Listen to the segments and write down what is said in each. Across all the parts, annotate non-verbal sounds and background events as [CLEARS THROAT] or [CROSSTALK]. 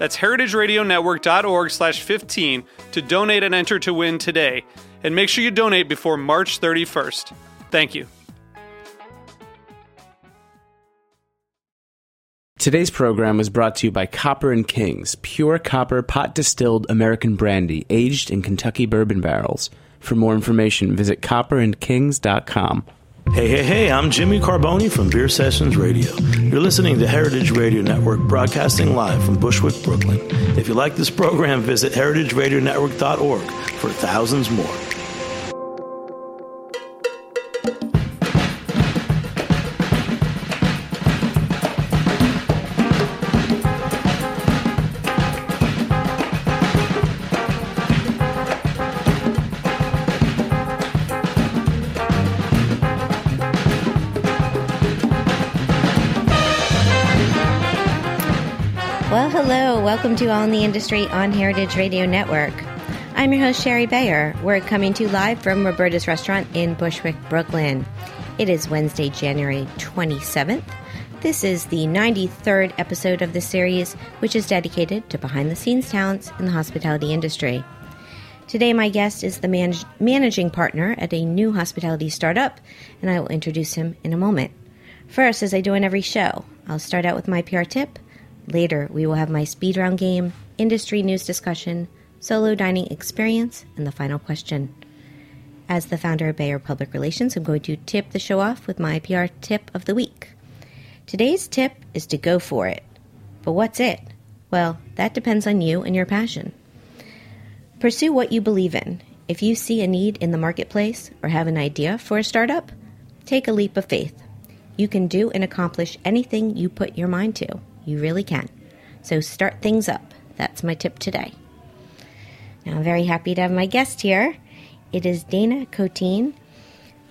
That's heritageradionetwork.org slash 15 to donate and enter to win today. And make sure you donate before March 31st. Thank you. Today's program was brought to you by Copper and Kings, pure copper pot distilled American brandy aged in Kentucky bourbon barrels. For more information, visit copperandkings.com. Hey, hey, hey, I'm Jimmy Carbone from Beer Sessions Radio. You're listening to Heritage Radio Network broadcasting live from Bushwick, Brooklyn. If you like this program, visit heritageradionetwork.org for thousands more. Welcome to All in the Industry on Heritage Radio Network. I'm your host, Sherry Bayer. We're coming to you live from Roberta's Restaurant in Bushwick, Brooklyn. It is Wednesday, January 27th. This is the 93rd episode of the series, which is dedicated to behind the scenes talents in the hospitality industry. Today, my guest is the manage- managing partner at a new hospitality startup, and I will introduce him in a moment. First, as I do in every show, I'll start out with my PR tip. Later, we will have my speed round game, industry news discussion, solo dining experience, and the final question. As the founder of Bayer Public Relations, I'm going to tip the show off with my PR tip of the week. Today's tip is to go for it. But what's it? Well, that depends on you and your passion. Pursue what you believe in. If you see a need in the marketplace or have an idea for a startup, take a leap of faith. You can do and accomplish anything you put your mind to. You really can. So start things up. That's my tip today. Now, I'm very happy to have my guest here. It is Dana Koteen,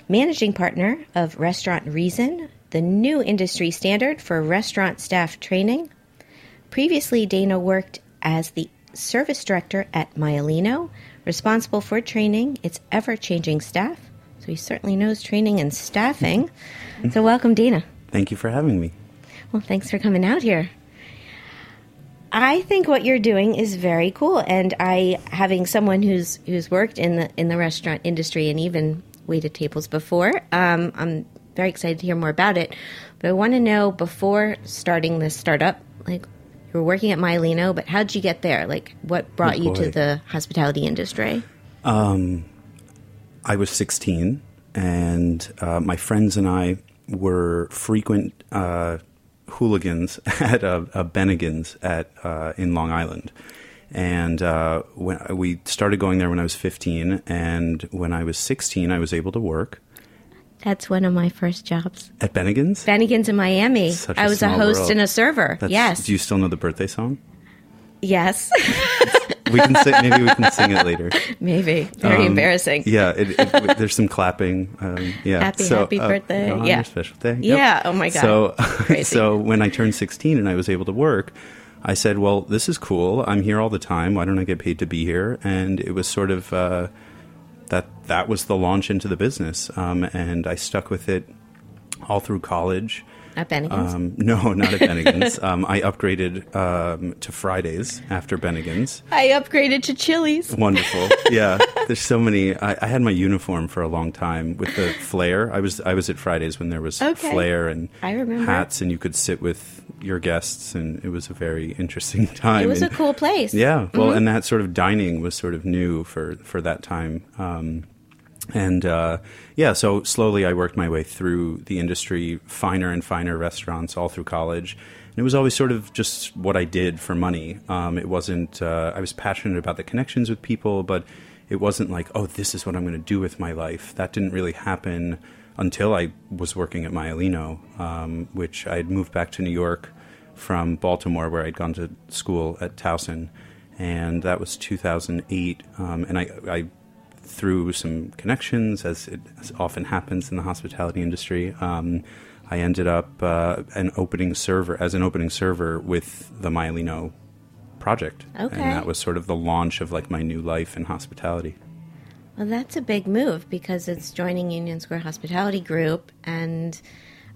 managing partner of Restaurant Reason, the new industry standard for restaurant staff training. Previously, Dana worked as the service director at Maialino, responsible for training its ever changing staff. So he certainly knows training and staffing. [LAUGHS] so, welcome, Dana. Thank you for having me. Well, thanks for coming out here. I think what you're doing is very cool, and I, having someone who's who's worked in the in the restaurant industry and even waited tables before, um, I'm very excited to hear more about it. But I want to know before starting this startup, like you were working at Maialino, but how did you get there? Like, what brought Oh, you to the hospitality industry? I was 16, and uh, my friends and I were frequent uh, hooligans [LAUGHS] at a, a Bennigan's at uh, in Long Island. And uh, when we started going there when I was 15, and when I was 16, I was able to work That's one of my first jobs. at Bennigan's. Bennigan's in Miami. I was a host world. and a server. That's- yes. Do you still know the birthday song? yes. [LAUGHS] We can sing, maybe we can sing it later. [LAUGHS] Maybe. Very Um, embarrassing. Yeah, it, it, [LAUGHS] there's some clapping. Um, yeah, Happy, so, happy uh, birthday. on Yeah. special day. Yep. Yeah, oh my God. So, [LAUGHS] Crazy. so when I turned 16 and I was able to work, I said, "Well, this is cool. I'm here all the time. Why don't I get paid to be here?" And it was sort of uh, that. That was the launch into the business, um, and I stuck with it all through college. At Bennigan's. Um, no, not at Bennigan's. [LAUGHS] um, I upgraded um, to Fridays after Bennigan's. I upgraded to Chili's. Wonderful. [LAUGHS] Yeah. There's so many. I, I had my uniform for a long time with the flare. I was I was at Fridays when there was Okay. flare and I remember. hats, and you could sit with your guests, and it was a very interesting [LAUGHS] time. It was a cool place. Yeah. Well, Mhm. and that sort of dining was sort of new for for that time. Um, And uh, yeah, so slowly I worked my way through the industry, finer and finer restaurants all through college. And it was always sort of just what I did for money. Um, it wasn't, uh, I was passionate about the connections with people, but it wasn't like, oh, this is what I'm going to do with my life. That didn't really happen until I was working at Maialino, um, which I had moved back to New York from Baltimore, where I'd gone to school at Towson. And that was 2008. Um, and I, I through some connections, as it as often happens in the hospitality industry, um, I ended up uh, an opening server as an opening server with the Maialino project, Okay. and that was sort of the launch of like my new life in hospitality. Well, that's a big move because it's joining Union Square Hospitality Group and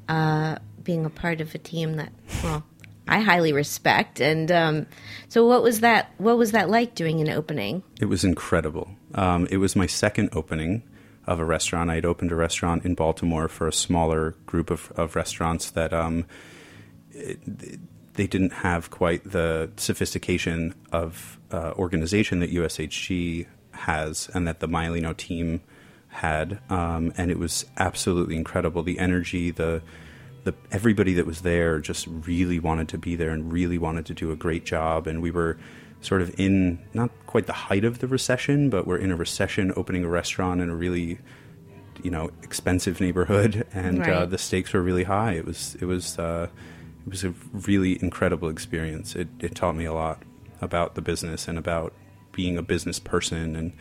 uh, being a part of a team that, well, I highly respect. And um, so, what was that? What was that like doing an opening? It was incredible. Um, it was my second opening of a restaurant. I had opened a restaurant in Baltimore for a smaller group of, of restaurants that um, they didn't have quite the sophistication of uh, organization that USHG has and that the Maialino team had. Um, and it was absolutely incredible. The energy, the the everybody that was there just really wanted to be there and really wanted to do a great job. And we were sort of in not quite the height of the recession, but we're in a recession, opening a restaurant in a really you know expensive neighborhood, [LAUGHS] and uh, the stakes were really high. It was it was uh, it was a really incredible experience. It it taught me a lot about the business and about being a business person, and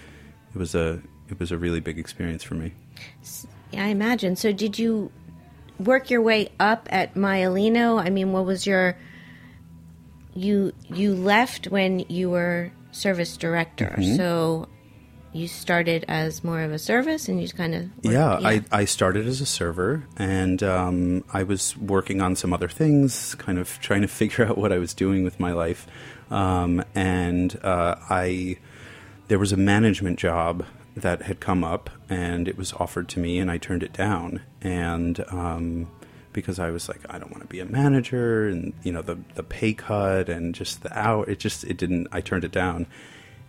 it was a it was a really big experience for me. Yeah, I imagine. So, did you work your way up at Maialino? I mean, what was your you you left when you were service director, Mm-hmm. so you started as more of a service, and you just kind of Yeah, I, I started as a server and um, I was working on some other things, kind of trying to [LAUGHS] figure out what I was doing with my life. Um, and uh, I there was a management job that had come up and it was offered to me and I turned it down. And um, because I was like, I don't want to be a manager and you know the the pay cut and just the hour, it just it didn't. I turned it down.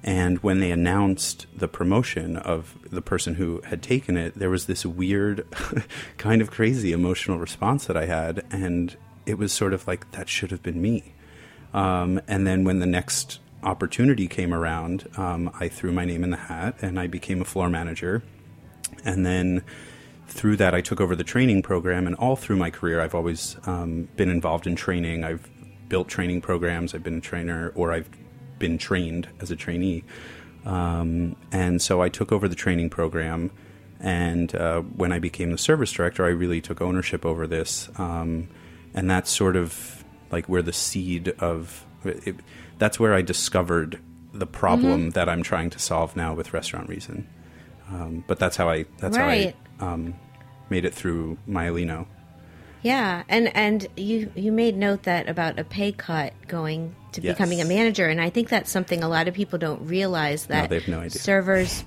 And when they announced the promotion of the person who had taken it, there was this weird, [LAUGHS] kind of crazy emotional response that I had. And it was sort of like, that should have been me. Um, and then when the next opportunity came around, um, I threw my name in the hat and I became a floor manager. And then through that, I took over the training program. And all through my career, I've always um, been involved in training. I've built training programs. I've been a trainer, or I've been trained as a trainee. Um, and so I took over the training program. And uh, when I became the service director, I really took ownership over this. Um, and that's sort of like where the seed of it, that's where I discovered the problem that I'm trying to solve now with Restaurant Reason. Um, but that's how I that's Right. how I um, made it through Maialino. Yeah, and and you you made note that about a pay cut going to Yes. becoming a manager, and I think that's something a lot of people don't realize that no idea. servers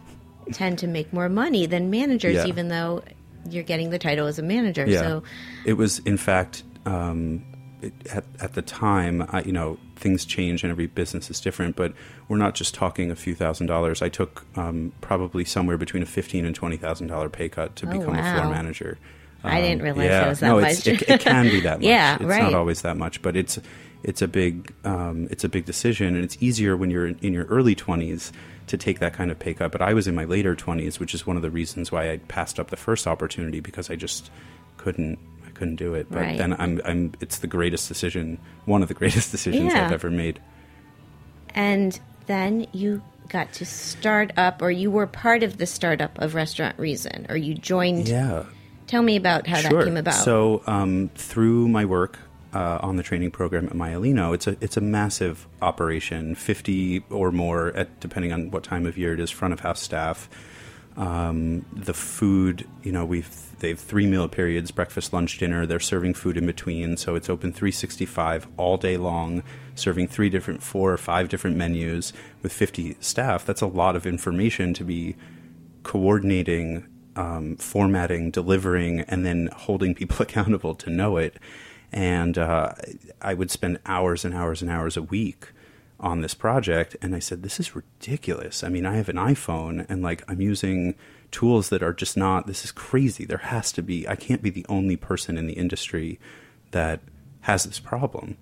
tend to make more money than managers, Yeah. even though you're getting the title as a manager. Yeah, So it was in fact um, it, at at the time. I, you know, things change and every business is different, but we're not just talking a few thousand dollars. I took um, probably somewhere between a fifteen and twenty thousand dollar pay cut to Oh, become a floor wow. manager. I didn't realize yeah, it was that no, much. It, it can be that [LAUGHS] much. Yeah, it's right. not always that much, but it's it's a big um, it's a big decision, and it's easier when you're in, in your early twenties to take that kind of pay cut. But I was in my later twenties, which is one of the reasons why I passed up the first opportunity because I just couldn't couldn't do it. But Right. then I'm I'm it's the greatest decision, one of the [LAUGHS] greatest decisions Yeah. I've ever made. and then you got to start up, or you were part of the startup of Restaurant Reason, or you joined. Yeah. Tell me about how that came about. So um, through my work uh, on the training program at Maialino, it's a it's a massive operation, fifty or more, at, depending on what time of year it is. Front of house staff, um, the food. You know, we've they have three meal periods: breakfast, lunch, dinner. They're serving food in between, so it's open three sixty five all day long, serving three different, four or five different menus with fifty staff. That's a lot of information to be coordinating, um, formatting, delivering, and then holding people [LAUGHS] accountable to know it. And uh, I would spend hours and hours and hours a week on this project. And I said, this is ridiculous. I mean, I have an iPhone and like I'm using tools that are just not, this is crazy. There has to be, I can't be the only person in the industry that has this problem.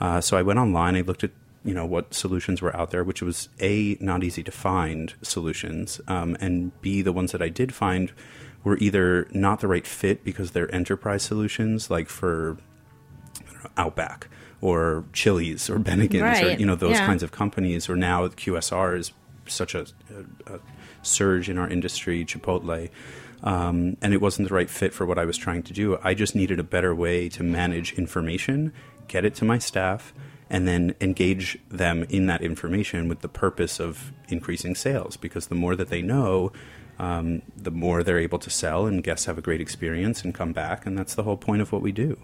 Uh, so I went online, I looked at you know what solutions were out there, which was a not easy to find solutions, um, and b the ones that I did find were either not the right fit because they're enterprise solutions, like for know, Outback or Chili's or Bennigan's Right, or you know those yeah. kinds of companies. Or now QSR is such a, a, a surge in our industry, Chipotle. Um, and it wasn't the right fit for what I was trying to do. I just needed a better way to manage information, get it to my staff, and then engage them in that information with the purpose of increasing sales. Because the more that they know, um, the more they're able to sell, and guests have a great experience and come back. And that's the whole point of what we do.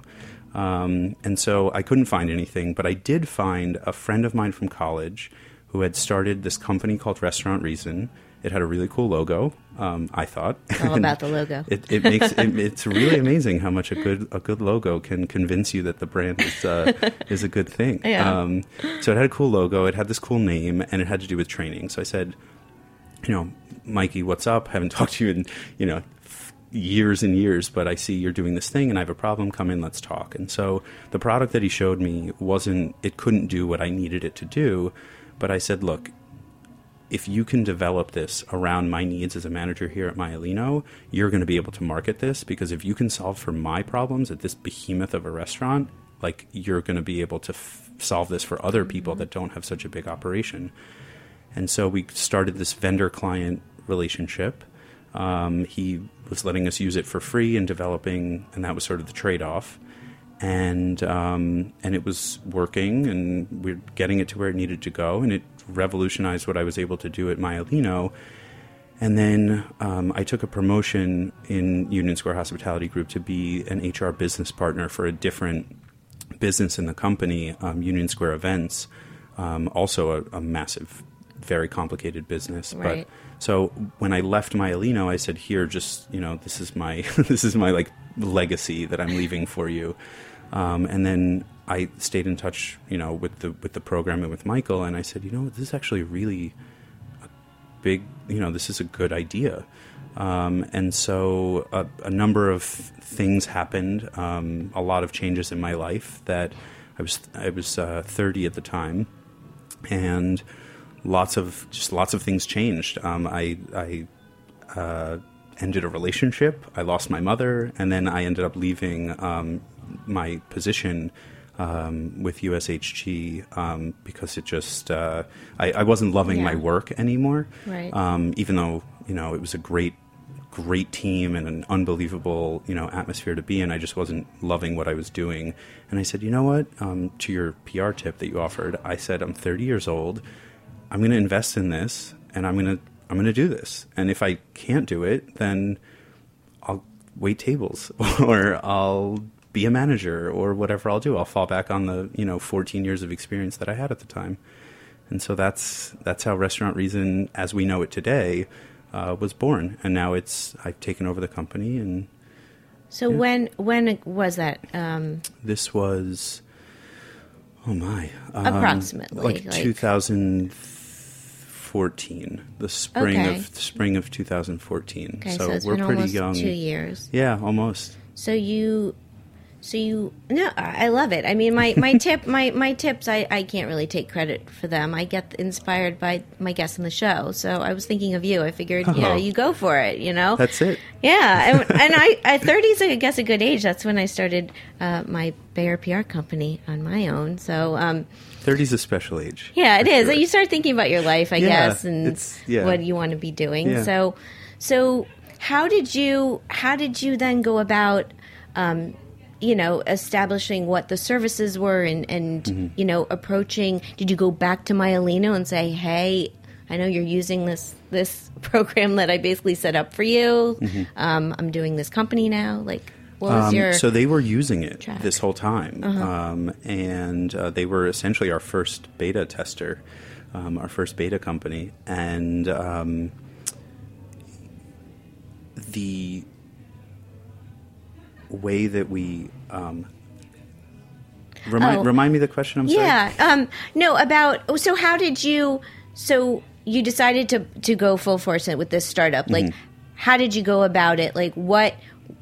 Um, and so I couldn't find anything, but I did find a friend of mine from college who had started this company called Restaurant Reason. It had a really cool logo, um, I thought. All about [LAUGHS] the logo. It, it makes it, [LAUGHS] it's really amazing how much a good a good logo can convince you that the brand is uh, is a good thing. [LAUGHS] Yeah. Um, so it had a cool logo, it had this cool name, and it had to do with training. So I said, you know, Mikey, what's up? haven't talked to you in you know years and years, but I see you're doing this thing, and I have a problem. Come in, let's talk. And so the product that he showed me wasn't it couldn't do what I needed it to do, but I said, look, if you can develop this around my needs as a manager here at Maialino, you're going to be able to market this because if you can solve for my problems at this behemoth of a restaurant, like you're going to be able to f- solve this for other people that don't have such a big operation. And so we started this vendor client relationship. Um, he was letting us use it for free and developing, and that was sort of the trade off. And um, and it was working, and we're getting it to where it needed to go, and it revolutionized what I was able to do at Maialino. And then um, I took a promotion in Union Square Hospitality Group to be an HR business partner for a different business in the company, um, Union Square Events, um, also a, a massive, very complicated business. Right. But so when I left my Maialino, I said, "Here, just you know, this is my [LAUGHS] this is my like legacy that I'm leaving for you." Um, and then I stayed in touch, you know, with the with the program and with Michael, and I said, "You know, this is actually really big you know this is a good idea um, and so a, a number of things happened um, a lot of changes in my life that i was i was uh, 30 at the time and lots of just lots of things changed um, i i uh, ended a relationship i lost my mother and then i ended up leaving um, my position um, with USHG um, because it just uh, I, I wasn't loving Yeah. my work anymore. Right. Um, even though you know it was a great, great team and an unbelievable you know atmosphere to be in, I just wasn't loving what I was doing. And I said, you know what? Um, to your PR tip that you offered, I said I'm 30 years old. I'm going to invest in this, and I'm going to I'm going to do this. And if I can't do it, then I'll wait tables [LAUGHS] or I'll be a manager or whatever I'll do. I'll fall back on the, you know, 14 years of experience that I had at the time. And so that's that's how Restaurant Reason as we know it today uh, was born. And now it's I've taken over the company and So when when was that? Um, this was oh my um, Approximately, like, like- 2014 the spring Okay. of spring of 2014 okay, so, it's we're pretty young two years. yeah almost So you, so you, no, I love it. I mean, my, my [LAUGHS] tip, my, my tips, I, I can't really take credit for them. I get inspired by my guests on the show. So I was thinking of you. I figured, you know, Oh. you go for it, you know? that's it Yeah, [LAUGHS] and, and I, I 30 is, I guess, a good age. That's when I started uh, my Bayer PR company on my own. So, um, 30 is a special age yeah, it is. sure. You start thinking about your life, I Yeah, guess, and yeah. what you want to be doing. Yeah. So, so how did you how did you then go about, um, you know, establishing what the services were and and Mm-hmm. you know approaching? Did you go back to Maialino and say, hey? I know you're using this this [LAUGHS] program that I basically set up for you. Um, I'm doing this company now. Like, Mm-hmm. Um, your so they were using it track? Uh-huh. this whole time, um, and uh, they were essentially our first beta tester, um, our first beta company, and um, the way that we um, Remind, Oh. remind me the question. I'm sorry. Yeah. Um, no, about so how did you so you decided to to go full force with this startup? Like how did you go about it? Like what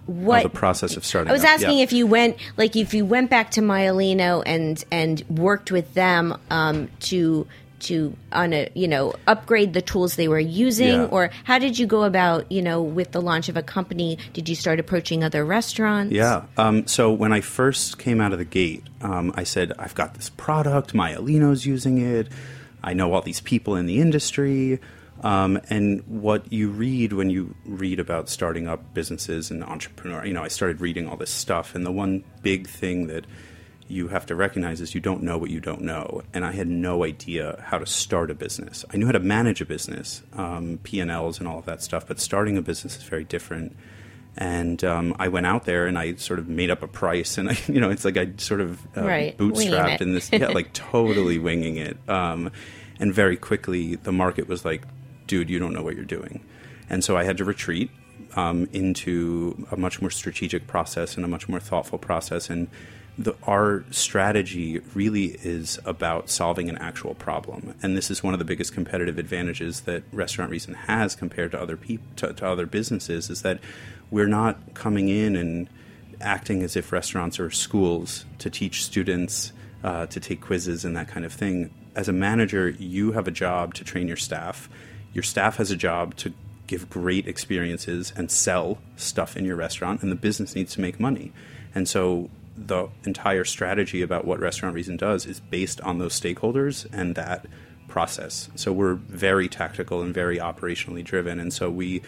what the process of starting. I was up. asking Yeah. if you went like if you went back to Maialino and and worked with them um, to to on a you know upgrade the tools they were using Yeah. or how did you go about you know with the launch of a company did you start approaching other restaurants Yeah. Um, so when I first came out of the gate, um, I said, I've got this product. Maialino's using it. I know all these people in the industry. Um, and what you read when you read about starting up businesses and entrepreneur, you know, I started reading all this stuff. And the one big thing that you have to recognize is you don't know what you don't know. And I had no idea how to start a business. I knew how to manage a business, um, P&Ls and all of that stuff, but starting a business is very different and um, I went out there and I sort of made up a price, and I, [LAUGHS] you know, it's like I sort of uh, Right, bootstrapped in this, yeah, [LAUGHS] like totally winging it. Um, and very quickly, the market was like, "Dude, you don't know what you're doing," and so I had to retreat um, into a much more strategic process and a much more thoughtful process. And the, our strategy really is about solving an actual problem, and this is one of the biggest competitive advantages that Restaurant Reason has compared to other people to, to other businesses is that we're not coming in and acting as if restaurants are schools to teach students uh, to take quizzes and that kind of thing. As a manager, you have a job to train your staff. Your staff has a job to give great experiences and sell stuff in your restaurant, and the business needs to make money. And so the entire strategy about what Restaurant Reason does is based on those stakeholders and that process. So we're very tactical and very operationally driven. And so we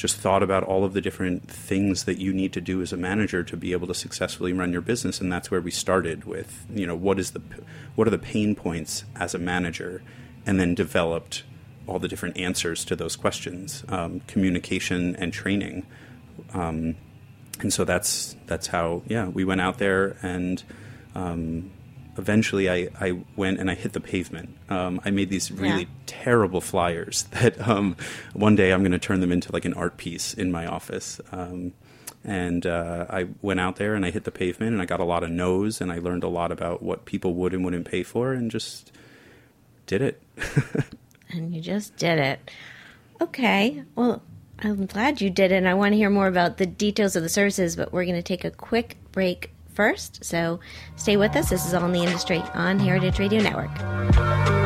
just thought about all of the different things that you need to do as a manager to be able to successfully run your business and that's where we started with you know what is the what are the pain points as a manager and then developed all the different answers to those questions um, communication and training um, and so that's that's how yeah we went out there and um, eventually I, I went and I hit the pavement. Um, I made these really Yeah. terrible flyers [LAUGHS] that um, one day I'm going to turn them into like an art piece in my office. Um, and uh, I went out there and I hit the pavement and I got a lot of no's and I learned a lot about what people would and wouldn't pay for and just did it. [LAUGHS] and you just did it. Okay well i'm glad you did it and i want to hear more about the details of the services but we're going to take a quick break first so stay with us. This is all in the industry on heritage radio network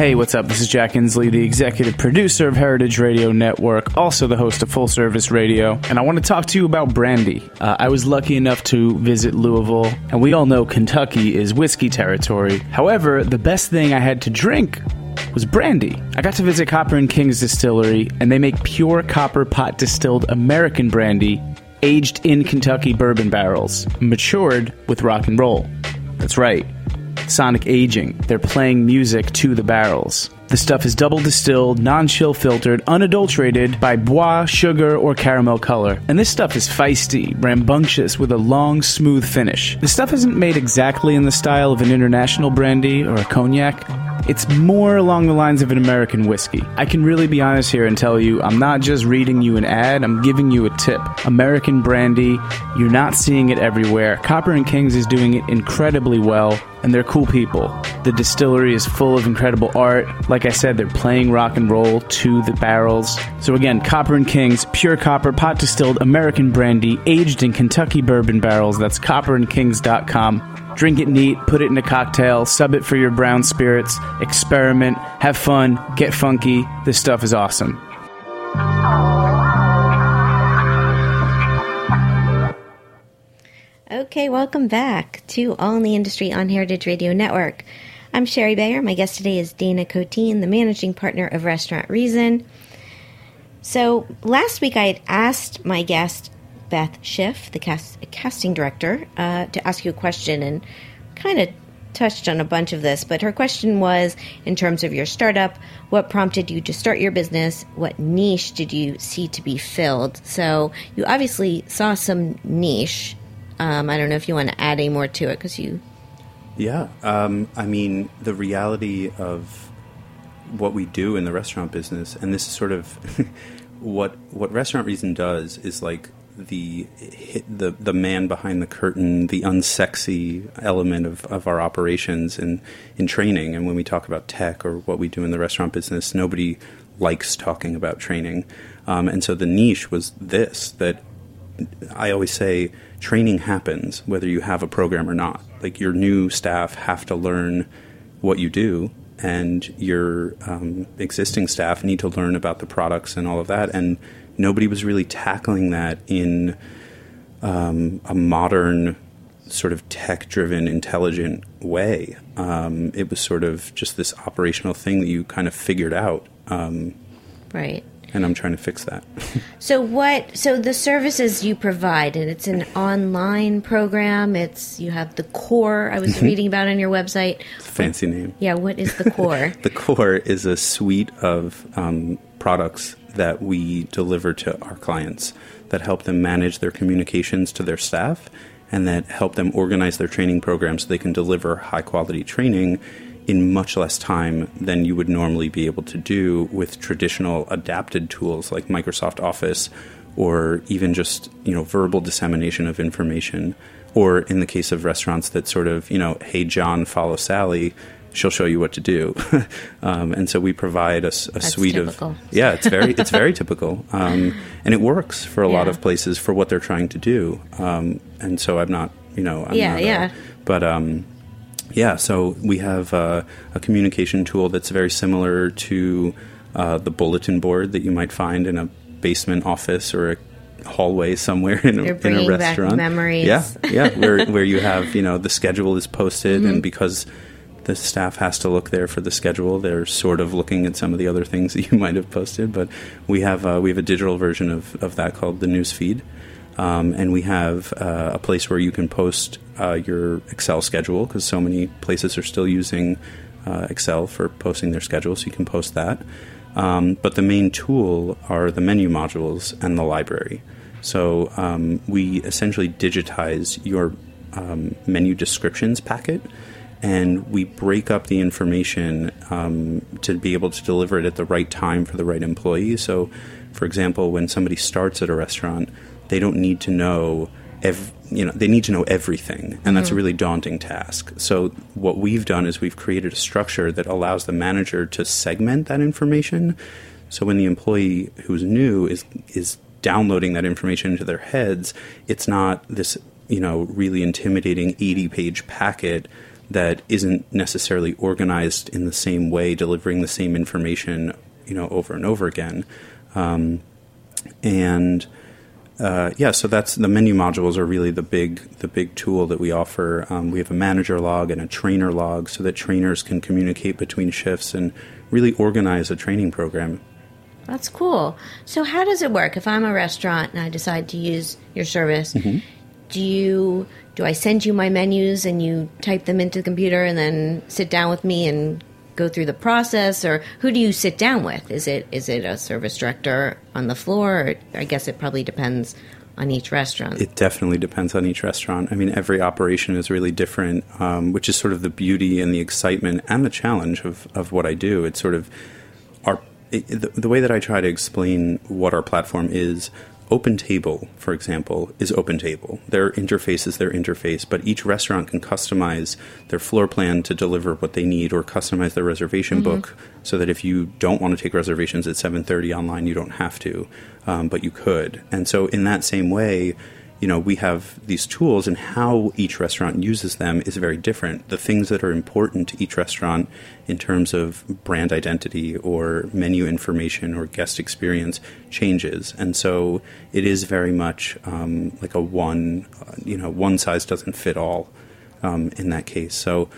Hey, what's up? This is Jack Inglis, the executive producer of Heritage Radio Network, also the host of Full Service Radio, and I want to talk to you about brandy. Uh, I was lucky enough to visit Louisville, and we all know Kentucky is whiskey territory. However, the best thing I had to drink was brandy. I got to visit Copper and King's distillery, and they make pure copper pot distilled American brandy aged in Kentucky bourbon barrels, matured with rock and roll. That's right. Sonic aging. They're playing music to the barrels. The stuff is double distilled, non chill filtered, unadulterated by boisé, sugar, or caramel color. And this stuff is feisty, rambunctious, with a long, smooth finish. The stuff isn't made exactly in the style of an international brandy or a cognac, It's more along the lines of an American whiskey. I can really be honest here and tell you, I'm not just reading you an ad, I'm giving you a tip. American brandy, you're not seeing it everywhere. Copper and Kings is doing it incredibly well, and they're cool people. The distillery is full of incredible art. Like I said, they're playing rock and roll to the barrels. So again, Copper and Kings, pure copper, pot distilled American brandy, aged in Kentucky bourbon barrels. That's copperandkings.com. Drink it neat, put it in a cocktail, sub it for your brown spirits, experiment, have fun, get funky. This stuff is awesome. Okay, welcome back to All in the Industry on Heritage Radio Network. I'm Sherry Bayer. My guest today is Dana Koteen, the managing partner of Restaurant Reason. So last week I had asked my guest Beth Schiff, the cast, casting director, uh, to ask you a question and kind of touched on a bunch of this. But her question was in terms of your startup, what prompted you to start your business? What niche did you see to be filled? So you obviously saw some niche. Um, I don't know if you want to add any more to it because you. Yeah, um, I mean the reality of what we do in the restaurant business, and this is sort of [LAUGHS] what what Restaurant Reason does is like the the the man behind the curtain, the unsexy element of, of our operations and in training. And when we talk about tech or what we do in the restaurant business, nobody likes talking about training. Um, and so the niche was this that I always say training happens whether you have a program or not. Like your new staff have to learn what you do, and your um, existing staff need to learn about the products and all of that. And nobody was really tackling that in um, a modern sort of tech driven, intelligent way. Um, it was sort of just this operational thing that you kind of figured out. Um, right. And I'm trying to fix that. [LAUGHS] so what? So the services you provide, and it's an online program. It's you have the core. I was mm-hmm. reading about on your website. Fancy name. Yeah. What is the core? [LAUGHS] the core is a suite of um, products that we deliver to our clients that help them manage their communications to their staff and that help them organize their training programs so they can deliver high quality training in much less time than you would normally be able to do with traditional adapted tools like Microsoft Office or even just you know verbal dissemination of information. Or in the case of restaurants that sort of you know hey John follow Sally she'll show you what to do. [LAUGHS] um, and so we provide a, a suite typical. of yeah, it's very it's very typical, um, and it works for a yeah. lot of places for what they're trying to do. Um, and so I'm not you know I'm yeah not, yeah, but um, yeah. So we have uh, a communication tool that's very similar to uh, the bulletin board that you might find in a basement office or a hallway somewhere in a, in a restaurant. memories. Yeah, yeah, where [LAUGHS] where you have you know the schedule is posted, mm-hmm. and because the staff has to look there for the schedule. They're sort of looking at some of the other things [LAUGHS] that you might have posted, but we have uh, we have a digital version of, of that called the news feed, um, and we have uh, a place where you can post uh, your Excel schedule because so many places are still using uh, Excel for posting their schedule, so you can post that. Um, but the main tool are the menu modules and the library. So um, we essentially digitize your um, menu descriptions packet and we break up the information um, to be able to deliver it at the right time for the right employee. So, for example, when somebody starts at a restaurant, they don't need to know. Ev- you know, they need to know everything, and mm-hmm. that's a really daunting task. So, what we've done is we've created a structure that allows the manager to segment that information. So, when the employee who's new is is downloading that information into their heads, it's not this you know really intimidating 80 page packet that isn't necessarily organized in the same way, delivering the same information, you know, over and over again. Um, and uh, yeah, so that's the menu modules are really the big the big tool that we offer. Um, we have a manager log and a trainer log, so that trainers can communicate between shifts and really organize a training program. That's cool. So how does it work if I'm a restaurant and I decide to use your service? Mm-hmm. Do you do I send you my menus and you type them into the computer and then sit down with me and go through the process or who do you sit down with is it is it a service director on the floor I guess it probably depends on each restaurant. It definitely depends on each restaurant. I mean, every operation is really different, um, which is sort of the beauty and the excitement and the challenge of, of what I do. It's sort of our it, the, the way that I try to explain what our platform is Open Table, for example, is Open Table. Their interface is their interface, but each restaurant can customize their floor plan to deliver what they need, or customize their reservation mm-hmm. book so that if you don't want to take reservations at 7:30 online, you don't have to, um, but you could. And so, in that same way, you know, we have these tools and how each restaurant uses them is very different. The things that are important to each restaurant in terms of brand identity or menu information or guest experience changes. And so it is very much um, like a one, you know, one size doesn't fit all um, in that case. So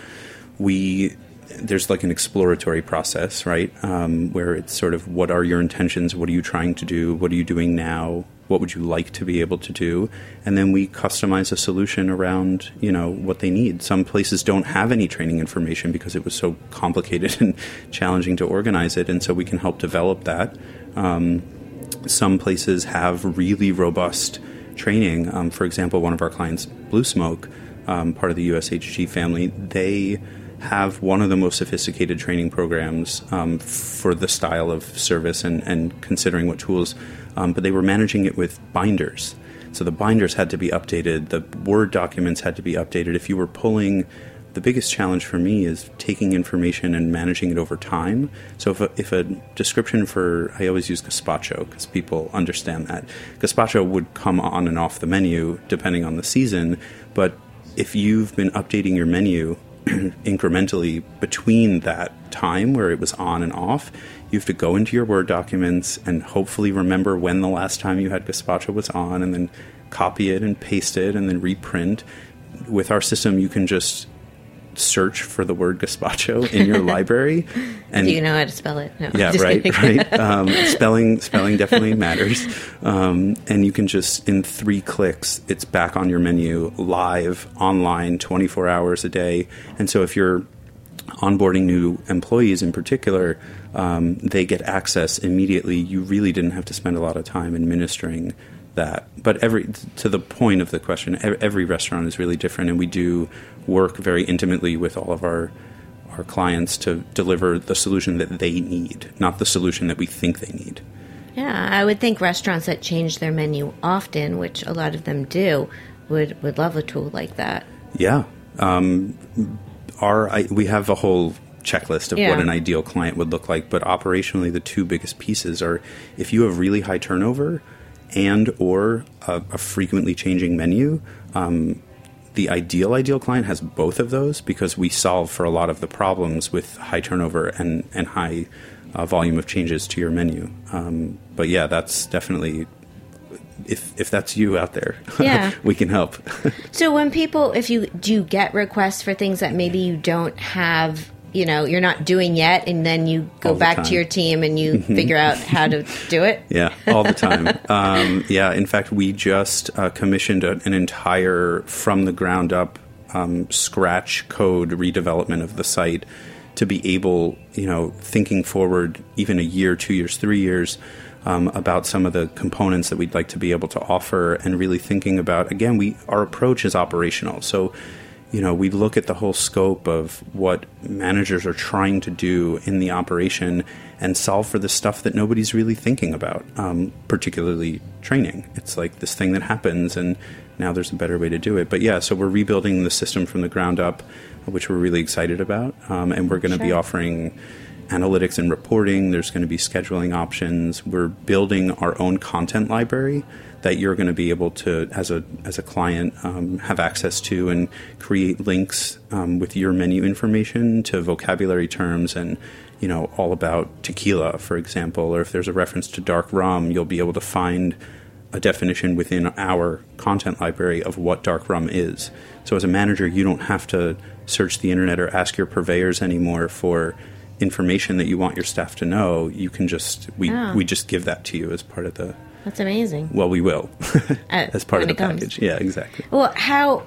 we there's like an exploratory process, right? Um, where it's sort of what are your intentions? What are you trying to do? What are you doing now? What would you like to be able to do? And then we customize a solution around you know what they need. Some places don't have any training information because it was so complicated [LAUGHS] and challenging to organize it and so we can help develop that. Um, some places have really robust training. Um, for example one of our clients blue smoke um, part of the ushg family they have one of the most sophisticated training programs um, for the style of service and, and considering what tools um, but they were managing it with binders. So the binders had to be updated, the Word documents had to be updated. If you were pulling, the biggest challenge for me is taking information and managing it over time. So if a, if a description for, I always use gazpacho because people understand that. Gazpacho would come on and off the menu depending on the season, but if you've been updating your menu [CLEARS THROAT] incrementally between that time where it was on and off, you have to go into your Word documents and hopefully remember when the last time you had Gazpacho was on and then copy it and paste it and then reprint. With our system, you can just search for the word gazpacho in your [LAUGHS] library and do you know how to spell it? No, yeah right right. [LAUGHS] Um, spelling spelling definitely matters. Um, and you can just in three clicks it's back on your menu live online 24 hours a day. And so if you're onboarding new employees in particular, um, they get access immediately. You really didn't have to spend a lot of time administering that. But every to the point of the question, every restaurant is really different, and we do work very intimately with all of our our clients to deliver the solution that they need, not the solution that we think they need. Yeah, I would think restaurants that change their menu often, which a lot of them do, would would love a tool like that. Yeah. Um, our we have a whole checklist of yeah. what an ideal client would look like, but operationally, the two biggest pieces are if you have really high turnover and or a, a frequently changing menu. Um, the ideal ideal client has both of those because we solve for a lot of the problems with high turnover and and high uh, volume of changes to your menu. Um, but yeah, that's definitely if if that's you out there, yeah. [LAUGHS] we can help. [LAUGHS] so when people, if you do you get requests for things that maybe you don't have, you know, you're not doing yet, and then you go back to your team and you mm-hmm. figure out how to do it. [LAUGHS] Yeah, all the time. um, yeah, in fact, we just uh, commissioned a, an entire from the ground up um, scratch code redevelopment of the site to be able, you know, thinking forward even a year, two years, three years um, about some of the components that we'd like to be able to offer and really thinking about again we our approach is operational so you know we look at the whole scope of what managers are trying to do in the operation and solve for the stuff that nobody's really thinking about um, particularly training it's like this thing that happens and now there's a better way to do it but yeah so we're rebuilding the system from the ground up which we're really excited about um, and we're going to sure. be offering analytics and reporting. There's going to be scheduling options. We're building our own content library that you're going to be able to, as a as a client, um, have access to and create links um, with your menu information to vocabulary terms and you know all about tequila, for example, or if there's a reference to dark rum, you'll be able to find a definition within our content library of what dark rum is. So as a manager, you don't have to search the internet or ask your purveyors anymore for information that you want your staff to know, you can just we oh. we just give that to you as part of the. That's amazing. Well, we will [LAUGHS] as part of the package. Yeah, exactly. Well, how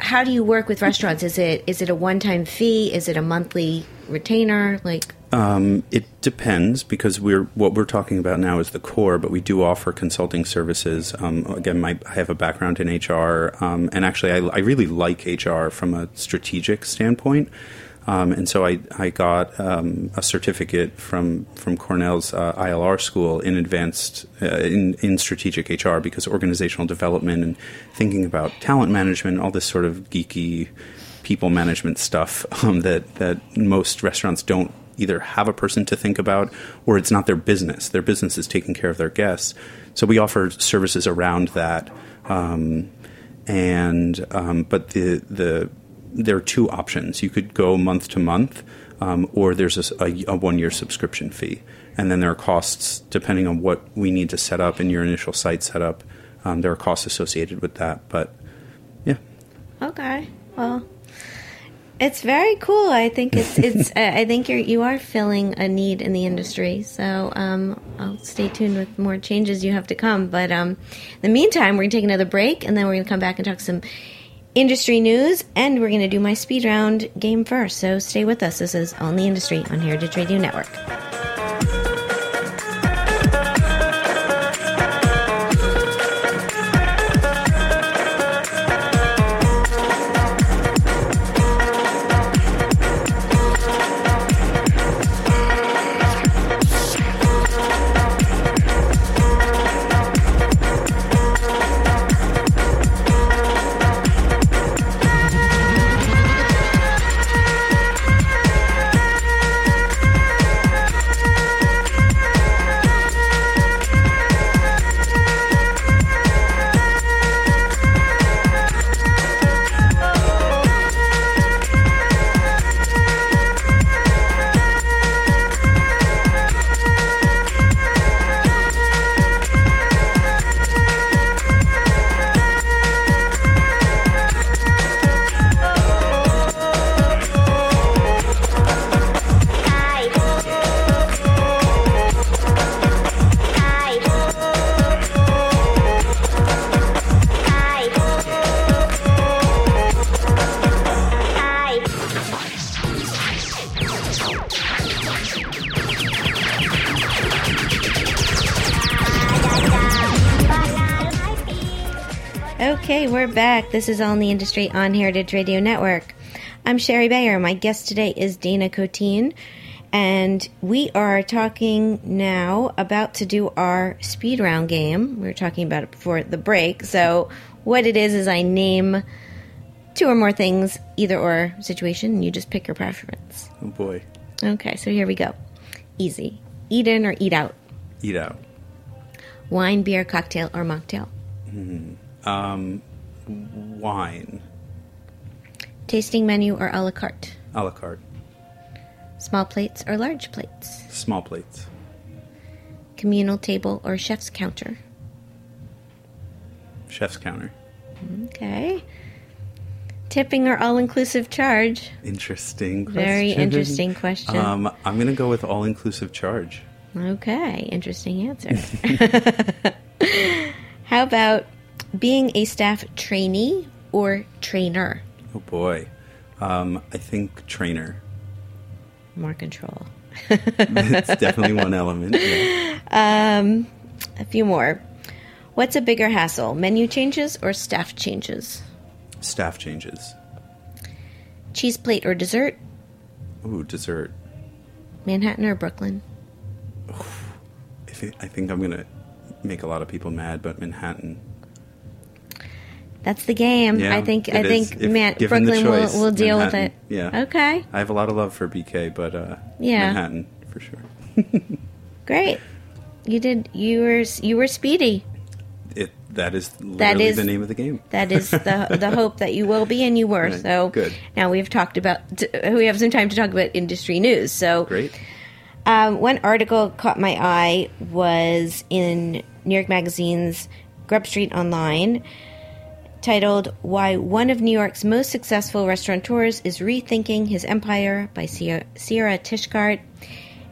how do you work with restaurants? Is it is it a one time fee? Is it a monthly retainer? Like Um, it depends because we're what we're talking about now is the core, but we do offer consulting services. Um, again, my, I have a background in HR, um, and actually, I, I, really like HR from a strategic standpoint. Um, and so I, I got um, a certificate from from Cornell's uh, ILR school in advanced uh, in in strategic HR because organizational development and thinking about talent management, all this sort of geeky people management stuff [LAUGHS] um, that that most restaurants don't either have a person to think about or it's not their business. Their business is taking care of their guests. So we offer services around that. Um, and um, but the the there are two options. You could go month to month, um, or there's a, a, a one year subscription fee, and then there are costs depending on what we need to set up in your initial site setup. Um, there are costs associated with that, but yeah. Okay. Well, it's very cool. I think it's it's. [LAUGHS] I think you're you are filling a need in the industry. So um, I'll stay tuned with more changes you have to come. But um, in the meantime, we're gonna take another break, and then we're gonna come back and talk some industry news, and we're gonna do my speed round game first. So stay with us. This is on the industry on Heritage Radio Network. This is All in the Industry on Heritage Radio Network. I'm Shari Bayer. My guest today is Dana Koteen, and we are talking now about to do our speed round game. We were talking about it before the break. So, what it is is I name two or more things, either or situation, and you just pick your preference. Oh boy, Okay, so here we go. Easy. Eat in or eat out. eat out. Wine, beer, cocktail, or mocktail. Um, wine, Tasting menu or a la carte. a la carte, Small plates or large plates. small plates, Communal table or chef's counter. chef's counter. Okay. Tipping or all inclusive charge. Interesting. Question. Very interesting question. Um, I'm going to go with all inclusive charge. Okay, interesting answer. [LAUGHS] How about being a staff trainee or trainer? Oh boy, um, I think trainer. More control. [LAUGHS] It's definitely one [LAUGHS] element. yeah. A few more. What's a bigger hassle, menu changes or staff changes? Staff changes. Cheese plate or dessert? Ooh, dessert. Manhattan or Brooklyn? I think I think I'm going to make a lot of people mad, but Manhattan. That's the game. Yeah, I think. I think If man, Brooklyn will, choice, will deal with it. Yeah. Okay. I have a lot of love for BK, but uh, Yeah. Manhattan for sure. [LAUGHS] Great. You did. You were. You were speedy. It that is literally is- the name of the game. That is the the [LAUGHS] hope that you will be, and you were. Right. So Good. Now we've talked about. We have some time to talk about industry news. So Great. Um, one article caught my eye was in New York Magazine's Grub Street Online, titled "Why One of New York's Most Successful Restaurateurs is Rethinking His Empire" by Sierra, Tishgart,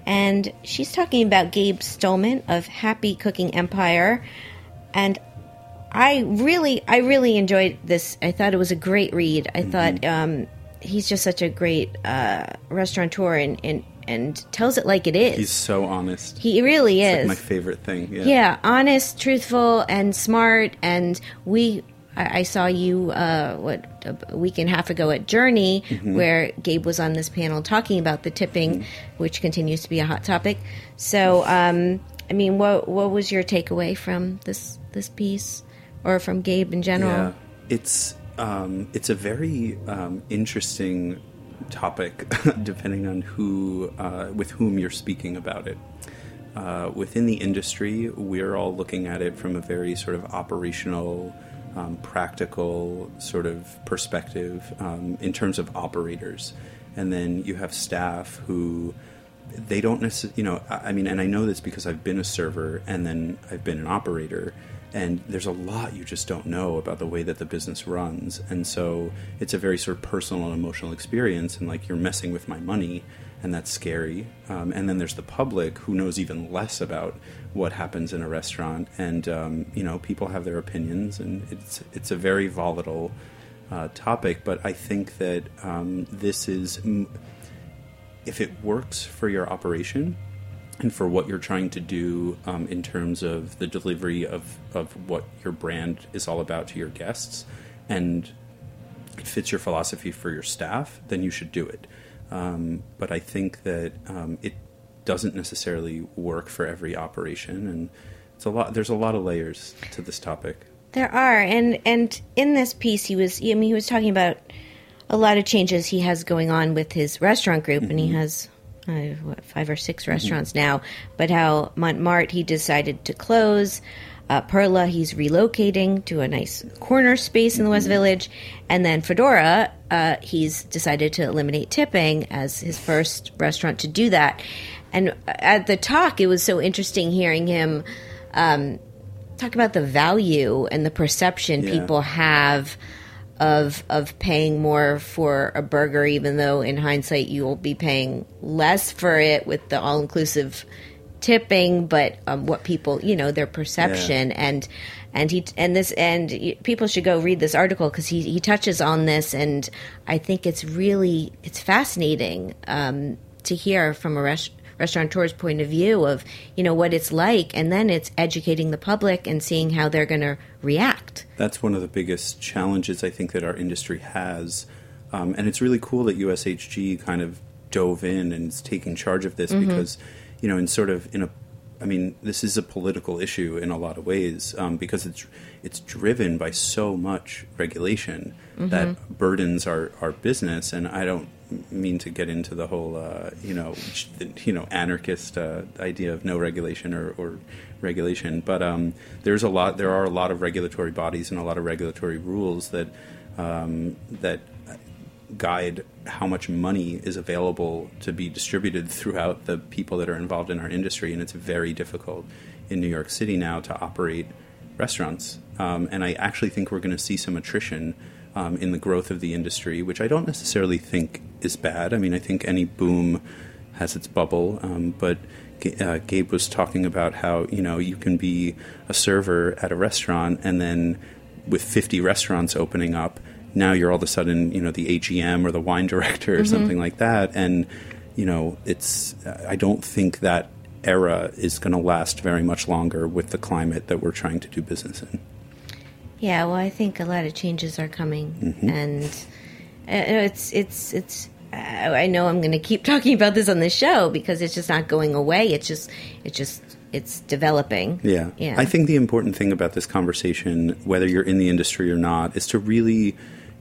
and she's talking about Gabe Stulman of Happy Cooking Empire, and I really, I really enjoyed this. I thought it was a great read. I thought um, he's just such a great uh, restaurateur, and, and and tells it like it is. He's so honest. he really It's is. like my favorite thing. Yeah. Yeah, honest, truthful, and smart. And we, I, I saw you uh, what a week and a half ago at Journee, Mm-hmm. where Gabe was on this panel talking about the tipping, which continues to be a hot topic. So, um, I mean, what what was your takeaway from this this piece, or from Gabe in general? Yeah, it's um, it's a very um, interesting topic, [LAUGHS] depending on who uh, with whom you're speaking about it. Uh, within the industry, we're all looking at it from a very sort of operational, um, practical sort of perspective um, in terms of operators, and then you have staff who they don't necessarily, you know, I mean, and I know this because I've been a server and then I've been an operator, and there's a lot you just don't know about the way that the business runs, and so it's a very sort of personal and emotional experience, and like you're messing with my money, and that's scary. Um, and then there's the public who knows even less about what happens in a restaurant, and um, you know, people have their opinions, and it's it's a very volatile uh, topic, but I think that um, this is. if it works for your operation and for what you're trying to do um, in terms of the delivery of, of what your brand is all about to your guests and it fits your philosophy for your staff, then you should do it. Um, but I think that um, it doesn't necessarily work for every operation, and it's a lot. There's a lot of layers to this topic. There are, and and in this piece, he was. I mean, he was talking about a lot of changes he has going on with his restaurant group, and he has uh, what, five or 6 restaurants now. But how Montmartre he decided to close. Uh, Perla he's relocating to a nice corner space in the West Village, and then Fedora uh, he's decided to eliminate tipping as his first restaurant to do that. And at the talk, it was so interesting hearing him. Um, talk about the value and the perception Yeah. people have of of paying more for a burger, even though in hindsight you will be paying less for it with the all inclusive tipping. But um, what people, you know, their perception and and he and this and people should go read this article because he he touches on this, and I think it's really it's fascinating um, to hear from a restaurant restaurateur's point of view of you know what it's like and then it's educating the public and seeing how they're going to react. That's one of the biggest challenges I think that our industry has, um, and it's really cool that USHG kind of dove in and is taking charge of this because, you know, in sort of in a, I mean, this is a political issue in a lot of ways um, because it's it's driven by so much regulation that burdens our, our business, and I don't mean to get into the whole uh, you know you know anarchist uh, idea of no regulation or, or regulation, but um, there's a lot there are a lot of regulatory bodies and a lot of regulatory rules that um, that guide how much money is available to be distributed throughout the people that are involved in our industry, and it's very difficult in New York City now to operate restaurants. Um, and I actually think we're going to see some attrition um, in the growth of the industry, which I don't necessarily think is bad. I mean, I think any boom has its bubble, um, but uh, Gabe was talking about how you know you can be a server at a restaurant and then with 50 restaurants opening up now you're all of a sudden you know the AGM or the wine director or something like that and you know it's I don't think that era is going to last very much longer with the climate that we're trying to do business in. Yeah, well, I think a lot of changes are coming, and uh, it's it's it's. Uh, I know I'm going to keep [LAUGHS] talking about this on the show because it's just not going away. It's just it's just it's developing. Yeah. yeah. I think the important thing about this conversation, whether you're in the industry or not, is to really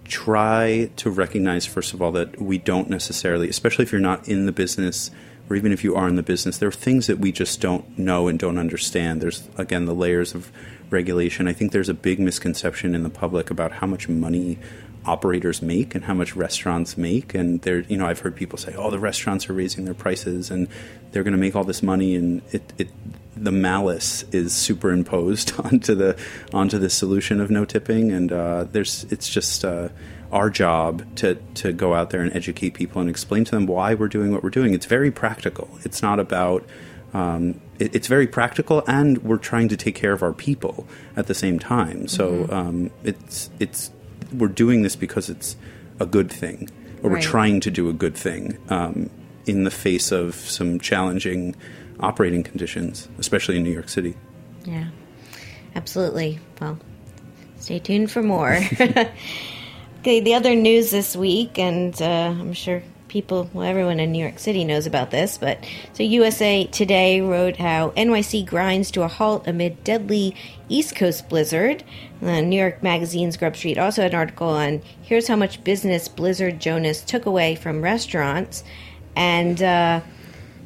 try to recognize, first of all, that we don't necessarily, especially if you're not in the business or even if you are in the business, there are things that we just don't know and don't understand. There's, again, the layers of regulation. I think there's a big misconception in the public about how much money operators make and how much restaurants make. And there you know I've heard people say oh the restaurants are raising their prices and they're going to make all this money. And it, it the malice is superimposed [LAUGHS] onto the onto the solution of no tipping. And uh, there's it's just uh, our job to to go out there and educate people and explain to them why we're doing what we're doing. It's very practical. It's not about um, it, it's very practical, and we're trying to take care of our people at the same time. So um, it's it's we're doing this because it's a good thing, or we're trying to do a good thing. Um, in the face of some challenging operating conditions, especially in New York City. Yeah, absolutely. Well, stay tuned for more. [LAUGHS] [LAUGHS] okay, the other news this week, and uh, I'm sure people, well, everyone in New York City knows about this, but so USA Today wrote how NYC grinds to a halt amid deadly East Coast blizzard. The New York Magazine's Grub Street also had an article on here's how much business Blizzard Jonas took away from restaurants. And uh,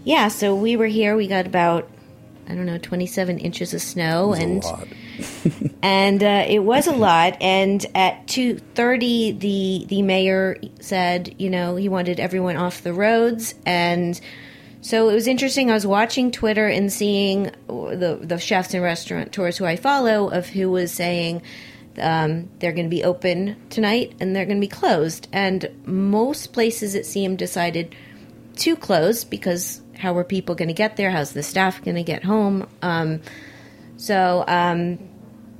yeah, so we were here. We got about I don't know 27 inches of snow, and [LAUGHS] [LAUGHS] and uh, it was a lot. And at 2:30, the the mayor said, you know, he wanted everyone off the roads, and so it was interesting. I was watching Twitter and seeing the the chefs and restaurateurs who I follow of who was saying. Um, they're going to be open tonight and they're going to be closed. And most places, it seemed, decided to close because how are people going to get there? How's the staff going to get home? Um, so, um,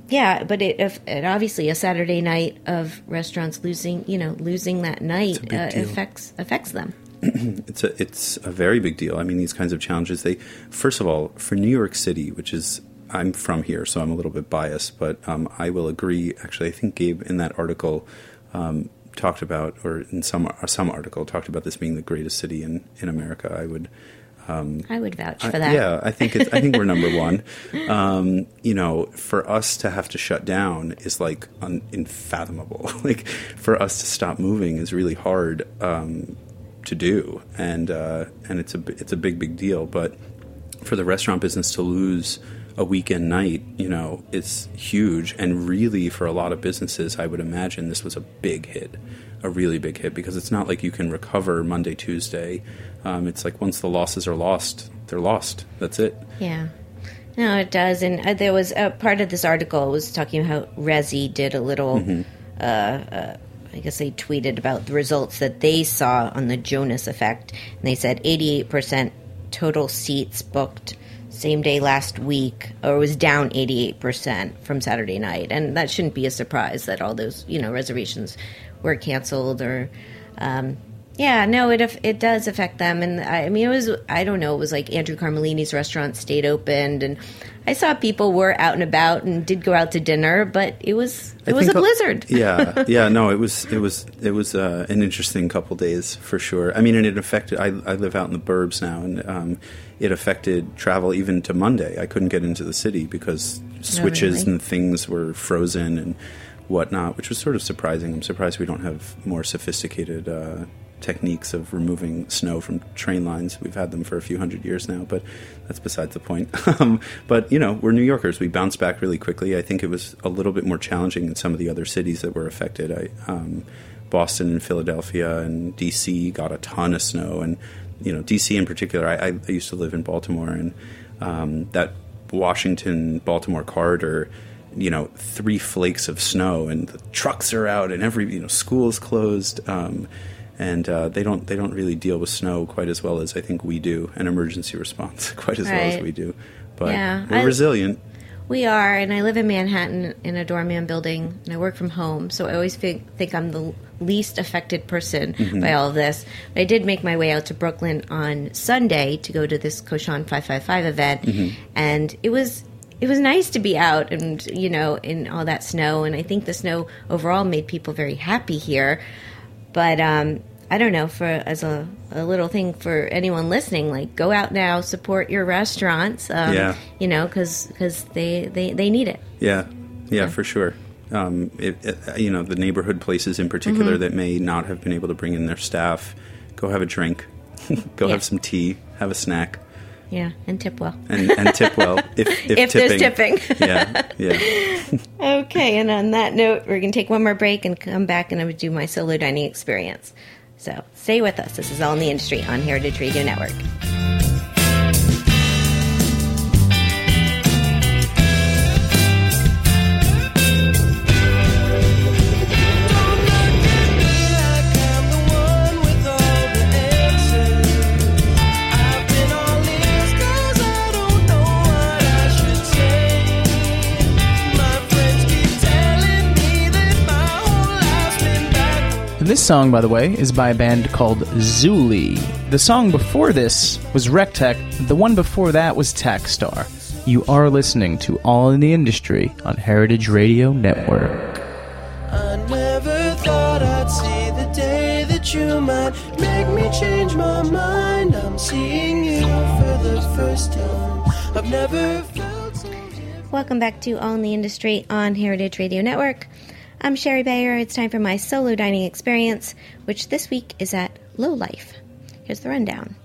yeah, but it, it, obviously a Saturday night of restaurants losing, you know, losing that night uh, affects affects them. [CLEARS THROAT] it's a it's a very big deal. I mean, these kinds of challenges. They first of all for New York City, which is I'm from here, so I'm a little bit biased, but um, I will agree. Actually, I think Gabe in that article um, talked about, or in some some article talked about this being the greatest city in in America. I would. Um, I would vouch for I, that. Yeah, I think it's, I think we're number [LAUGHS] one. Um, you know, for us to have to shut down is like un, unfathomable. [LAUGHS] like for us to stop moving is really hard um, to do, and uh, and it's a it's a big big deal. But for the restaurant business to lose a weekend night, you know, it's huge. And really, for a lot of businesses, I would imagine this was a big hit, a really big hit, because it's not like you can recover Monday, Tuesday. Um, it's like once the losses are lost, they're lost. That's it. Yeah. No, it does. And uh, there was a part of this article was talking about how Resy did a little. Mm-hmm. Uh, uh, I guess they tweeted about the results that they saw on the Jonas effect, and they said 88% total seats booked same day last week, or was down 88% from Saturday night. And that shouldn't be a surprise that all those, you know, reservations were canceled or, um, yeah, no, it it does affect them, and I, I, mean, it was I don't know, it was like Andrew Carmellini's restaurant stayed opened, and I saw people were out and about and did go out to dinner, but it was it I was a blizzard. [LAUGHS] yeah, yeah, no, it was it was it was uh, an interesting couple days for sure. I mean, and it affected. I, I live out in the burbs now, and um, it affected travel even to Monday. I couldn't get into the city because switches really? and things were frozen and whatnot, which was sort of surprising. I'm surprised we don't have more sophisticated. Uh, techniques of removing snow from train lines. We've had them for a few hundred years now, but that's besides the point. [LAUGHS] um, but you know, we're New Yorkers. We bounce back really quickly. I think it was a little bit more challenging in some of the other cities that were affected. I, um, Boston and Philadelphia and DC got a ton of snow, and you know, DC in particular. I, I used to live in Baltimore, and um, that Washington Baltimore corridor you know three flakes of snow and the trucks are out and every you know school is closed um, and uh, they don't they don't really deal with snow quite as well as I think we do, and emergency response [LAUGHS] quite as right. well as we do. But yeah, we're I, resilient. We are, and I live in Manhattan in a doorman building, and I work from home, so I always think, think I'm the least affected person mm-hmm. by all of this. But I did make my way out to Brooklyn on Sunday to go to this Cochon 555 event, mm-hmm. and it was it was nice to be out and you know in all that snow and i think the snow overall made people very happy here but um, I don't know for as a, a little thing for anyone listening, like go out now, support your restaurants. Um, yeah. You know, because because they, they they need it. Yeah, yeah, yeah. for sure. Um, it, it, you know, the neighborhood places in particular mm-hmm. that may not have been able to bring in their staff, go have a drink, [LAUGHS] go yeah. have some tea, have a snack. Yeah, and tip well. And, and tip well [LAUGHS] if, if, if tipping. there's tipping. yeah, yeah. [LAUGHS] okay, and on that note, we're going to take one more break and come back and I would do my solo dining experience. So stay with us. This is All in the Industry on Heritage Radio Network. Song, by the way, is by a band called Zuli. The song before this was Rectech. The one before that was Tackstar. You are listening to All in the Industry on Heritage Radio Network. I never thought I'd see the day that you might make me change my mind. I'm seeing you for the first time. I've never felt so different. Welcome back to All in the Industry on Heritage Radio Network. I'm Shari Bayer. It's time for my solo dining experience, which this week is at Low Life. Here's the rundown.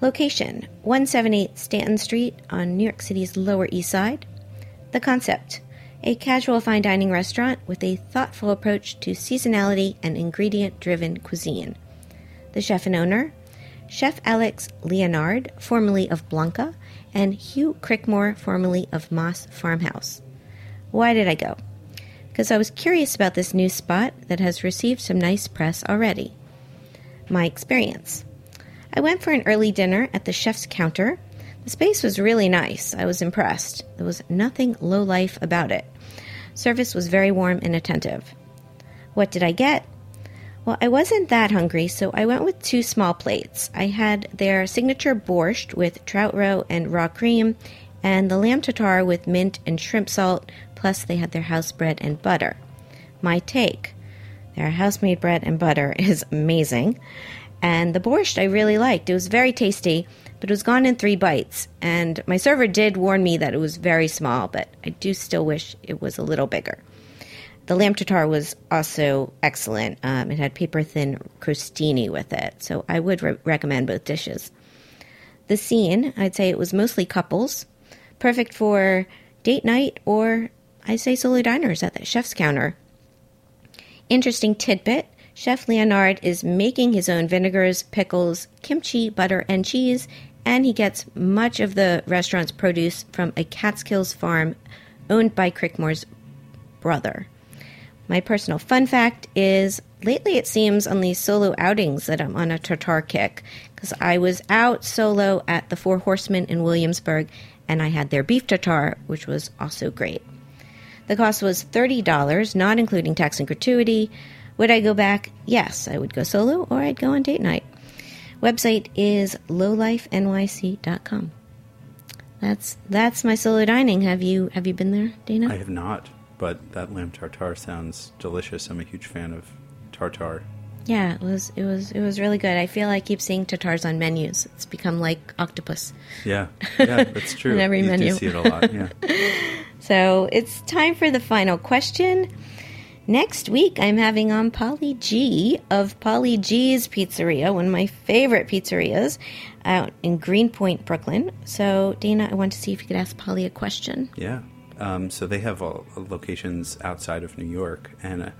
Location 178 Stanton Street on New York City's Lower East Side. The concept a casual fine dining restaurant with a thoughtful approach to seasonality and ingredient driven cuisine. The chef and owner Chef Alex Leonard, formerly of Blanca, and Hugh Crickmore, formerly of Mas Farmhouse. Why did I go? Because I was curious about this new spot that has received some nice press already. My experience. I went for an early dinner at the chef's counter. The space was really nice. I was impressed. There was nothing low life about it. Service was very warm and attentive. What did I get? Well, I wasn't that hungry, so I went with two small plates. I had their signature borscht with trout roe and raw cream, and the lamb tartare with mint and shrimp salt, plus they had their house bread and butter. My take their house made bread and butter [LAUGHS] is amazing. And the borscht I really liked. It was very tasty, but it was gone in three bites. And my server did warn me that it was very small, but I do still wish it was a little bigger. The lamb tartare was also excellent. Um, it had paper thin crostini with it, so I would re- recommend both dishes. The scene, I'd say it was mostly couples, perfect for date night or I'd say solo diners at the chef's counter. Interesting tidbit Chef Leonard is making his own vinegars, pickles, kimchi, butter, and cheese, and he gets much of the restaurant's produce from a Catskills farm owned by Crickmore's brother. My personal fun fact is lately it seems on these solo outings that I'm on a tartar kick because I was out solo at the Four Horsemen in Williamsburg and I had their beef tartar, which was also great. The cost was $30, not including tax and gratuity. Would I go back? Yes, I would go solo or I'd go on date night. Website is lowlifenyc.com. That's that's my solo dining. Have you have you been there, Dana? I have not, but that lamb tartare sounds delicious. I'm a huge fan of tartare. Yeah, it was it was it was really good. I feel I keep seeing tartars on menus. It's become like octopus. Yeah, [LAUGHS] yeah, that's true. On every you menu. do see it a lot. Yeah. [LAUGHS] So it's time for the final question. Next week, I'm having on Paulie Gee of Paulie Gee's Pizzeria, one of my favorite pizzerias out in Greenpoint, Brooklyn. So, Dana, I want to see if you could ask Paulie a question. Yeah. Um, so they have uh, locations outside of New York, and uh,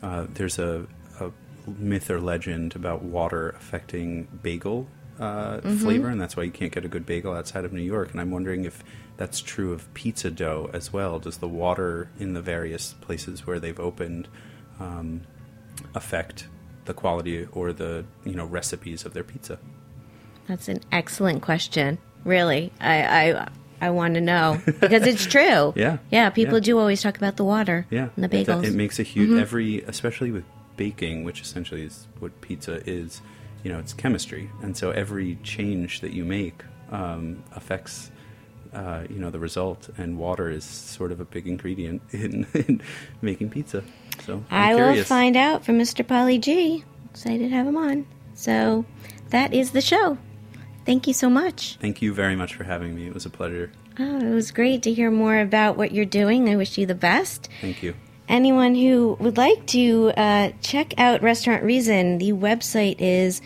uh, there's a, a myth or legend about water affecting bagel uh, flavor, and that's why you can't get a good bagel outside of New York. And I'm wondering if that's true of pizza dough as well. Does the water in the various places where they've opened um, affect the quality or the you know recipes of their pizza? That's an excellent question. Really, I I, I want to know because it's true. [LAUGHS] Yeah. yeah. People Yeah. do always talk about the water. Yeah, and the bagels. Mm-hmm. It, makes a huge every, especially with baking, which essentially is what pizza is. You know, it's chemistry, and so every change that you make um, affects. Uh, you know the result, and water is sort of a big ingredient [LAUGHS] in, in making pizza. So I'm I will find out from Mr. Paulie Gee. Excited to have him on. So that is the show. Thank you so much. Thank you very much for having me. It was a pleasure. Oh, it was great to hear more about what you're doing. I wish you the best. Thank you. Anyone who would like to uh, check out Restaurant Reason, the website is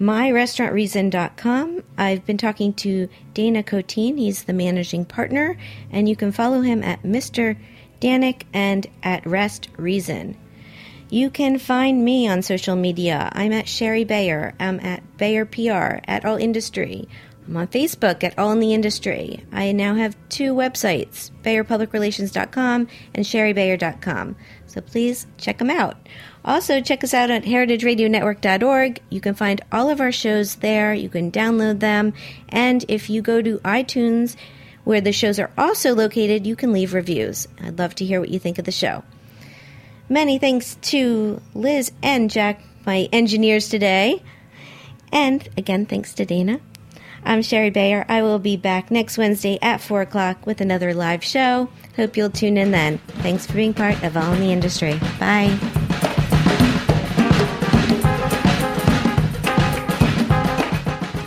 myrestaurantreason.com. I've been talking to Dana Koteen. He's the managing partner, and you can follow him at Mr. Danik and at Rest Reason. You can find me on social media. I'm at Shari Bayer. I'm at Bayer PR, at All Industry. I'm on Facebook at All in the Industry. I now have two websites, BayerPublicRelations.com and ShariBayer.com. So please check them out. Also, check us out at heritageradionetwork.org. You can find all of our shows there. You can download them. And if you go to iTunes, where the shows are also located, you can leave reviews. I'd love to hear what you think of the show. Many thanks to Liz and Jack, my engineers today. And again, thanks to Dana. I'm Shari Bayer. I will be back next Wednesday at 4 o'clock with another live show. Hope you'll tune in then. Thanks for being part of All in the Industry. Bye.